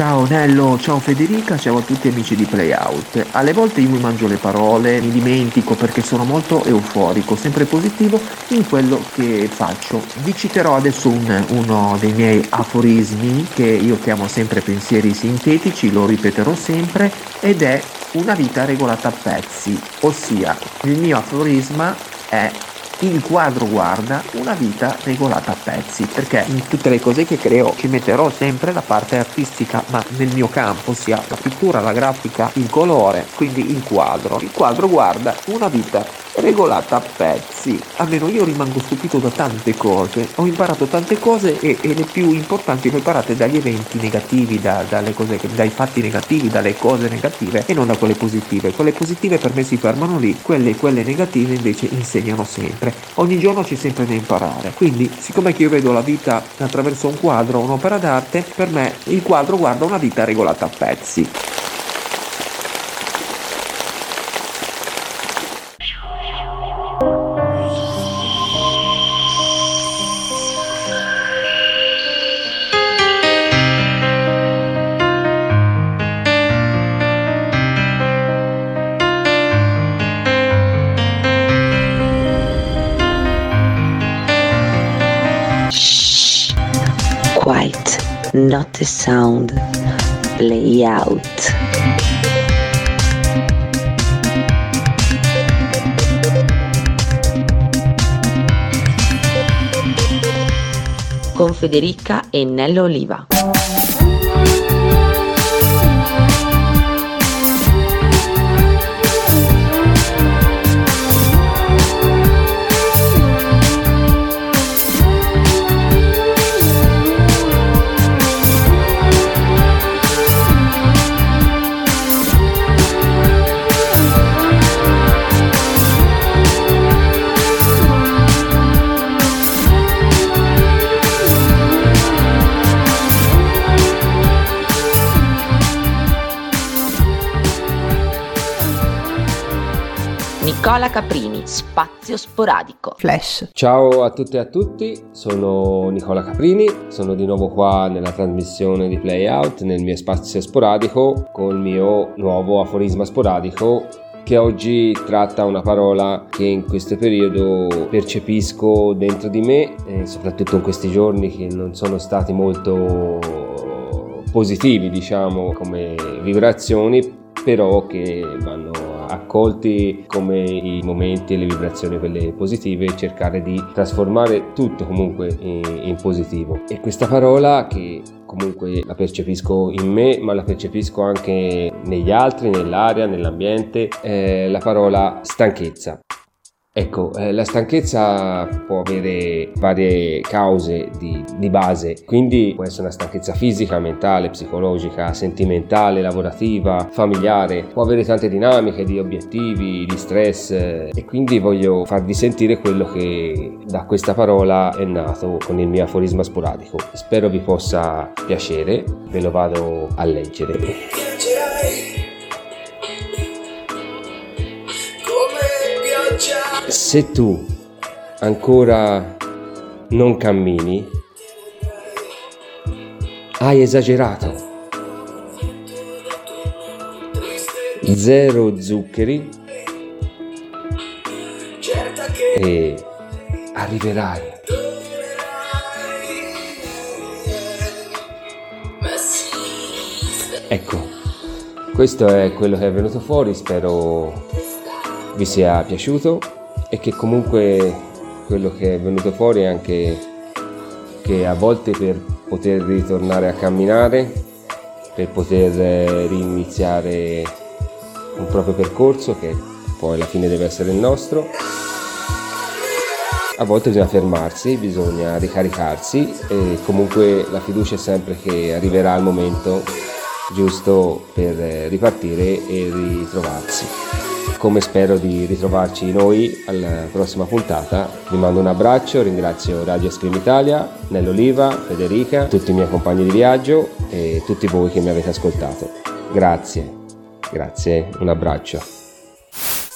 Ciao Nello, ciao Federica, ciao a tutti amici di Playout. Alle volte io mi mangio le parole, mi dimentico perché sono molto euforico, sempre positivo in quello che faccio. Vi citerò adesso un, uno dei miei aforismi che io chiamo sempre pensieri sintetici, lo ripeterò sempre, ed è una vita regolata a pezzi, ossia il mio aforisma è il quadro guarda una vita regolata a pezzi, perché in tutte le cose che creo ci metterò sempre la parte artistica, ma nel mio campo, sia la pittura, la grafica, il colore, quindi il quadro. Il quadro guarda una vita regolata a pezzi. Almeno io rimango stupito da tante cose. Ho imparato tante cose e, e le più importanti le ho imparate dagli eventi negativi, da, cose, dai fatti negativi, dalle cose negative e non da quelle positive. Quelle positive per me si fermano lì, quelle, quelle negative invece insegnano sempre. Ogni giorno c'è sempre da imparare. Quindi, siccome che io vedo la vita attraverso un quadro, un'opera d'arte, per me il quadro guarda una vita regolata a pezzi. Not the sound. Play out. Con Federica e Nello Oliva. Nicola Caprini, Spazio Sporadico. Flash. Ciao a tutte e a tutti, sono Nicola Caprini, sono di nuovo qua nella trasmissione di Playout nel mio spazio sporadico con il mio nuovo aforisma sporadico che oggi tratta una parola che in questo periodo percepisco dentro di me, e soprattutto in questi giorni che non sono stati molto positivi, diciamo, come vibrazioni, però che vanno accolti come i momenti e le vibrazioni quelle positive e cercare di trasformare tutto comunque in, in positivo. E questa parola che comunque la percepisco in me ma la percepisco anche negli altri nell'aria nell'ambiente è la parola stanchezza Ecco, eh, la stanchezza può avere varie cause di, di, base, quindi può essere una stanchezza fisica, mentale, psicologica, sentimentale, lavorativa, familiare, può avere tante dinamiche di obiettivi, di stress eh, e quindi voglio farvi sentire quello che da questa parola è nato con il mio aforisma sporadico. Spero vi possa piacere, ve lo vado a leggere. Se tu ancora non cammini, hai esagerato. Zero zuccheri e arriverai. Ecco, questo è quello che è venuto fuori, spero vi sia piaciuto e che comunque quello che è venuto fuori è anche che a volte per poter ritornare a camminare, per poter eh, riniziare un proprio percorso che poi alla fine deve essere il nostro, a volte bisogna fermarsi, bisogna ricaricarsi e comunque la fiducia è sempre che arriverà il momento giusto per eh, ripartire e ritrovarsi come spero di ritrovarci noi alla prossima puntata. Vi mando un abbraccio, ringrazio Radio Scream Italia, Nell'Oliva, Federica, tutti i miei compagni di viaggio e tutti voi che mi avete ascoltato. Grazie, grazie, un abbraccio.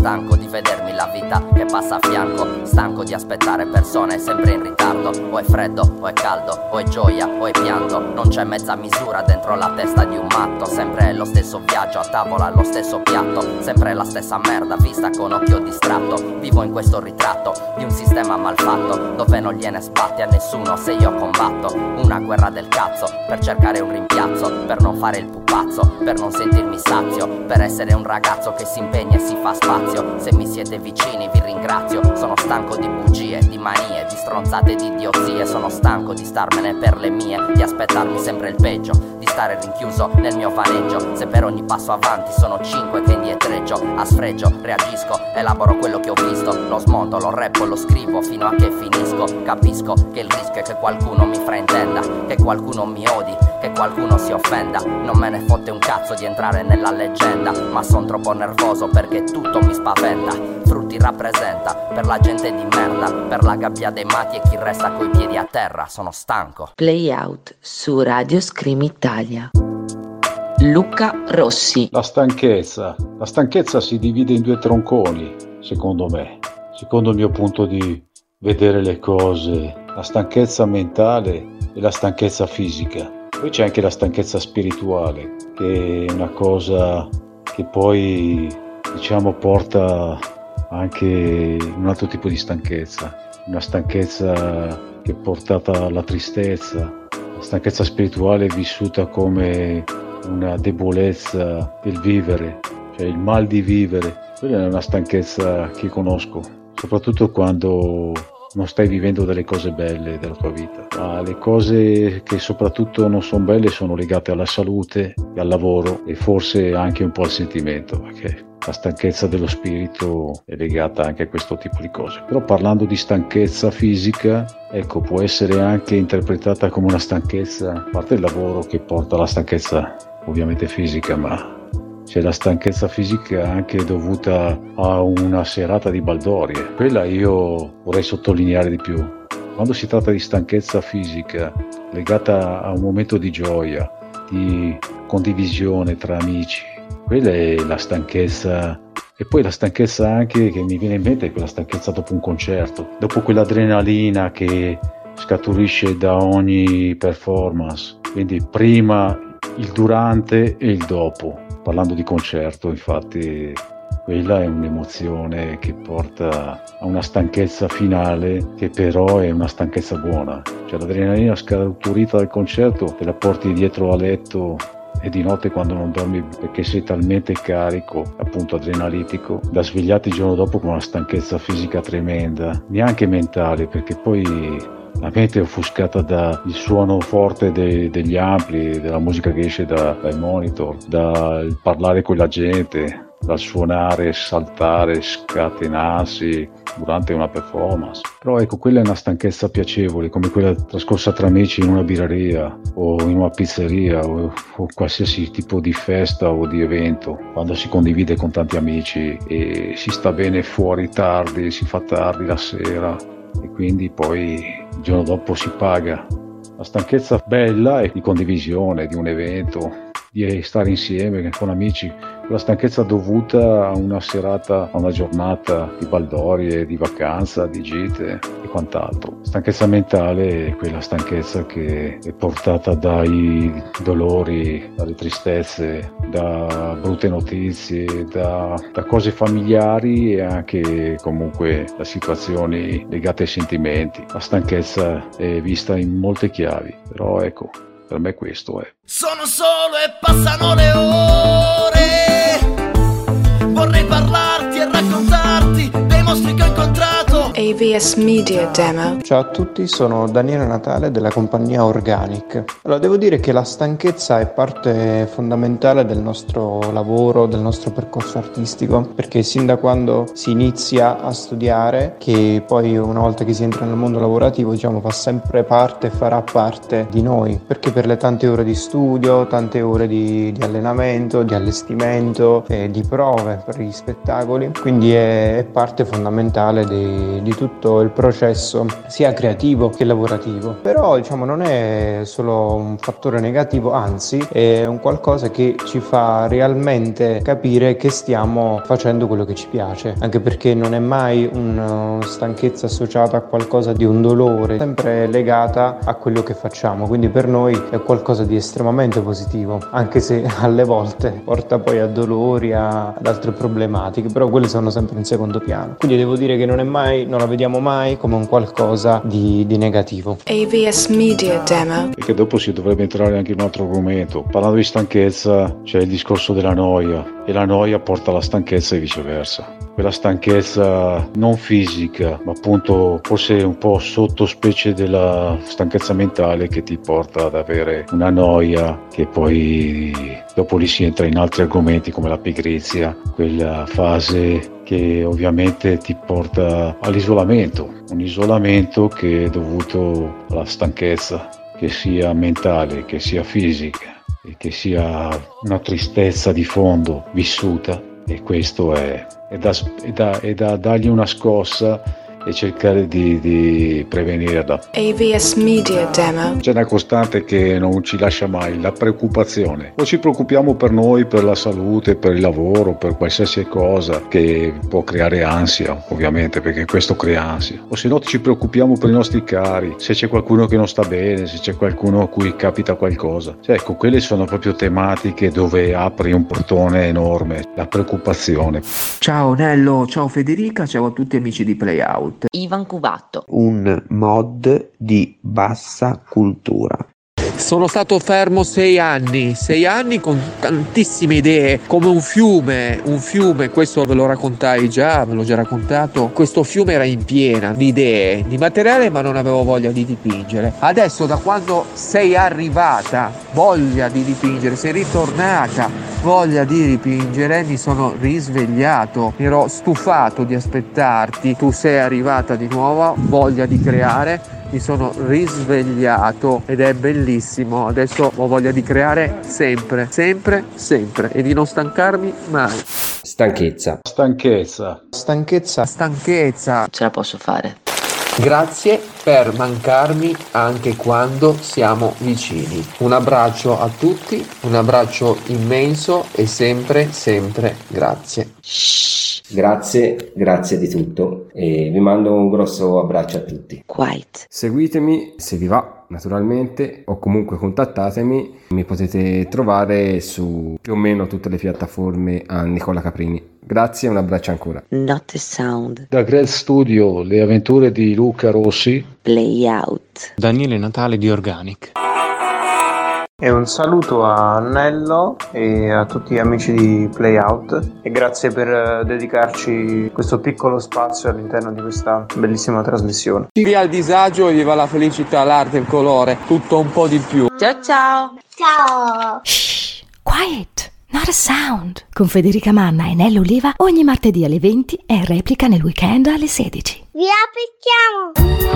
Stanco di vedermi la vita che passa a fianco Stanco di aspettare persone sempre in ritardo O è freddo, o è caldo, o è gioia, o è pianto Non c'è mezza misura dentro la testa di un matto Sempre lo stesso viaggio a tavola, lo stesso piatto Sempre la stessa merda vista con occhio distratto Vivo in questo ritratto di un sistema malfatto Dove non gliene sbatti a nessuno se io combatto Una guerra del cazzo per cercare un rimpiazzo Per non fare il pupazzo, per non sentirmi sazio Per essere un ragazzo che si impegna e si fa spazio Se mi siete vicini vi ringrazio. Sono stanco di bugie, di manie, di stronzate, di idiozie. Sono stanco di starmene per le mie Di aspettarmi sempre il peggio Di stare rinchiuso nel mio vaneggio. Se per ogni passo avanti sono cinque che indietreggio A sfregio, reagisco, elaboro quello che ho visto. Lo smonto, lo rappo, lo scrivo fino a che finisco. Capisco che il rischio è che qualcuno mi fraintenda Che qualcuno mi odi, che qualcuno si offenda. Non me ne fotte un cazzo di entrare nella leggenda Ma son troppo nervoso perché tutto mi spaventa Frutti rappresenta per la gente di merda Per la gabbia dei mati e chi resta coi piedi a terra Sono stanco Play Out su Radio Scream Italia. Luca Rossi. La stanchezza. La stanchezza si divide in due tronconi, secondo me, secondo il mio punto di vedere le cose. La stanchezza mentale e la stanchezza fisica. Poi c'è anche la stanchezza spirituale, che è una cosa che poi, diciamo, porta anche un altro tipo di stanchezza. Una stanchezza che è portata alla tristezza. La stanchezza spirituale è vissuta come una debolezza del vivere, cioè il mal di vivere. Quella è una stanchezza che conosco, soprattutto quando non stai vivendo delle cose belle della tua vita, ma le cose che soprattutto non sono belle sono legate alla salute, al lavoro e forse anche un po' al sentimento, perché la stanchezza dello spirito è legata anche a questo tipo di cose. Però parlando di stanchezza fisica, ecco, può essere anche interpretata come una stanchezza, a parte il lavoro che porta alla stanchezza ovviamente fisica, ma c'è la stanchezza fisica anche dovuta a una serata di baldorie. Quella io vorrei sottolineare di più. Quando si tratta di stanchezza fisica legata a un momento di gioia, di condivisione tra amici, quella è la stanchezza e poi la stanchezza anche che mi viene in mente è quella stanchezza dopo un concerto, dopo quell'adrenalina che scaturisce da ogni performance. Quindi prima il durante e il dopo. Parlando di concerto, infatti, quella è un'emozione che porta a una stanchezza finale che però è una stanchezza buona. Cioè l'adrenalina scaturita dal concerto te la porti dietro a letto e di notte quando non dormi perché sei talmente carico, appunto adrenalitico, da svegliarti il giorno dopo con una stanchezza fisica tremenda, neanche mentale, perché poi la mente è offuscata dal suono forte dei, degli ampli, della musica che esce da, dai monitor, dal parlare con la gente, dal suonare, saltare, scatenarsi durante una performance. Però ecco, quella è una stanchezza piacevole, come quella trascorsa tra amici in una birreria o in una pizzeria o, o qualsiasi tipo di festa o di evento, quando si condivide con tanti amici e si sta bene fuori tardi, si fa tardi la sera e quindi poi il giorno dopo si paga. La stanchezza bella è di condivisione di un evento, di stare insieme con amici, la stanchezza dovuta a una serata, a una giornata di baldorie, di vacanza, di gite e quant'altro. Stanchezza mentale è quella stanchezza che è portata dai dolori, dalle tristezze, da brutte notizie, da, da cose familiari e anche comunque da situazioni legate ai sentimenti. La stanchezza è vista in molte chiavi, però ecco, per me questo è. Sono solo e passano le ore. Vorrei parlarti e raccontarti dei mostri che ho incontrato. AVS Media Demo. Ciao a tutti, sono Daniele Natale della compagnia Organic. Allora, devo dire che la stanchezza è parte fondamentale del nostro lavoro, del nostro percorso artistico, perché sin da quando si inizia a studiare, che poi una volta che si entra nel mondo lavorativo, diciamo, fa sempre parte e farà parte di noi, perché per le tante ore di studio, tante ore di, di allenamento, di allestimento, eh, di prove per gli spettacoli, quindi è, è parte fondamentale di, di tutto il processo sia creativo che lavorativo. Però diciamo non è solo un fattore negativo, anzi è un qualcosa che ci fa realmente capire che stiamo facendo quello che ci piace, anche perché non è mai una stanchezza associata a qualcosa di un dolore, sempre legata a quello che facciamo, quindi per noi è qualcosa di estremamente positivo, anche se alle volte porta poi a dolori, a, ad altre problematiche, però quelle sono sempre in secondo piano. Quindi devo dire che non è mai, non la vediamo mai come un qualcosa di, di negativo. AVS Media Demo. E che dopo si dovrebbe entrare anche in un altro argomento. Parlando di stanchezza c'è il discorso della noia e la noia porta alla stanchezza e viceversa. Quella stanchezza non fisica, ma appunto forse un po' sottospecie della stanchezza mentale che ti porta ad avere una noia che poi dopo lì si entra in altri argomenti come la pigrizia, quella fase che ovviamente ti porta all'isolamento, un isolamento che è dovuto alla stanchezza, che sia mentale, che sia fisica e che sia una tristezza di fondo vissuta e questo è, è, da, è, da, è da dargli una scossa e cercare di, di prevenirla. AVS Media Demo. C'è una costante che non ci lascia mai, la preoccupazione. O ci preoccupiamo per noi, per la salute, per il lavoro, per qualsiasi cosa che può creare ansia, ovviamente, perché questo crea ansia. O se no ci preoccupiamo per i nostri cari, se c'è qualcuno che non sta bene, se c'è qualcuno a cui capita qualcosa. Cioè, ecco, quelle sono proprio tematiche dove apri un portone enorme, la preoccupazione. Ciao Nello, ciao Federica, ciao a tutti amici di Playout. Ivan Cubatto. un mod di bassa cultura. Sono stato fermo sei anni, sei anni con tantissime idee, come un fiume, un fiume, questo ve lo raccontai già, ve l'ho già raccontato, questo fiume era in piena di idee, di materiale, ma non avevo voglia di dipingere. Adesso da quando sei arrivata, voglia di dipingere, sei ritornata, voglia di dipingere, mi sono risvegliato, mi ero stufato di aspettarti, tu sei arrivata di nuovo, voglia di creare, mi sono risvegliato ed è bellissimo. Adesso ho voglia di creare sempre, sempre, sempre e di non stancarmi mai. Stanchezza. Stanchezza. Stanchezza Stanchezza. Ce la posso fare. Grazie per mancarmi anche quando siamo vicini. Un abbraccio a tutti, un abbraccio immenso e sempre, sempre grazie. Grazie, grazie di tutto e vi mando un grosso abbraccio a tutti. Quiet. Seguitemi se vi va naturalmente o comunque contattatemi, mi potete trovare su più o meno tutte le piattaforme a Nicola Caprini. Grazie e un abbraccio ancora. Not a sound. Da Grad Studio, le avventure di Luca Rossi. Play out. Daniele Natale di Organic. E un saluto a Nello e a tutti gli amici di Playout e grazie per eh, dedicarci questo piccolo spazio all'interno di questa bellissima trasmissione. Via il disagio e viva la felicità, l'arte, il colore, tutto un po' di più. Ciao ciao. Ciao! Shh, quiet, Not a sound. Con Federica Manna e Nello Oliva ogni martedì alle 20 e replica nel weekend alle 16. Vi aspettiamo!